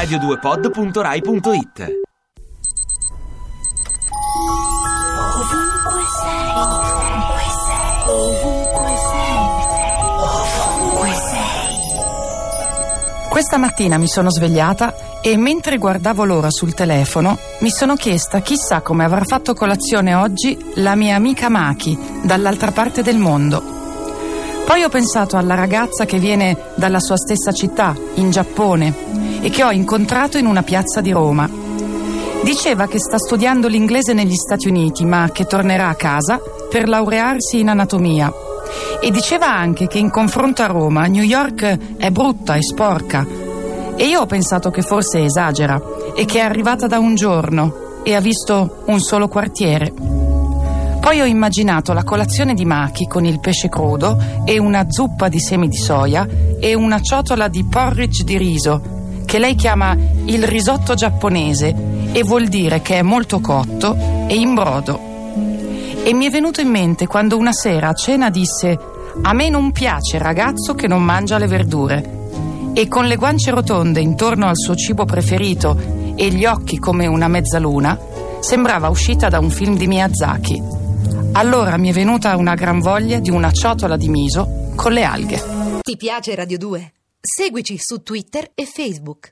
radio2pod.rai.it Ovunque sei, ovunque sei, ovunque sei, ovunque sei. Questa mattina mi sono svegliata e mentre guardavo l'ora sul telefono mi sono chiesta chissà come avrà fatto colazione oggi la mia amica Maki dall'altra parte del mondo. Poi ho pensato alla ragazza che viene dalla sua stessa città, in Giappone, e che ho incontrato in una piazza di Roma. Diceva che sta studiando l'inglese negli Stati Uniti, ma che tornerà a casa per laurearsi in anatomia. E diceva anche che in confronto a Roma, New York è brutta e sporca. E io ho pensato che forse esagera e che è arrivata da un giorno e ha visto un solo quartiere. Poi ho immaginato la colazione di Maki con il pesce crudo e una zuppa di semi di soia e una ciotola di porridge di riso, che lei chiama il risotto giapponese e vuol dire che è molto cotto e in brodo. E mi è venuto in mente quando una sera a cena disse a me non piace ragazzo che non mangia le verdure. E con le guance rotonde intorno al suo cibo preferito e gli occhi come una mezzaluna, sembrava uscita da un film di Miyazaki. Allora mi è venuta una gran voglia di una ciotola di miso con le alghe. Ti piace Radio 2? Seguici su Twitter e Facebook.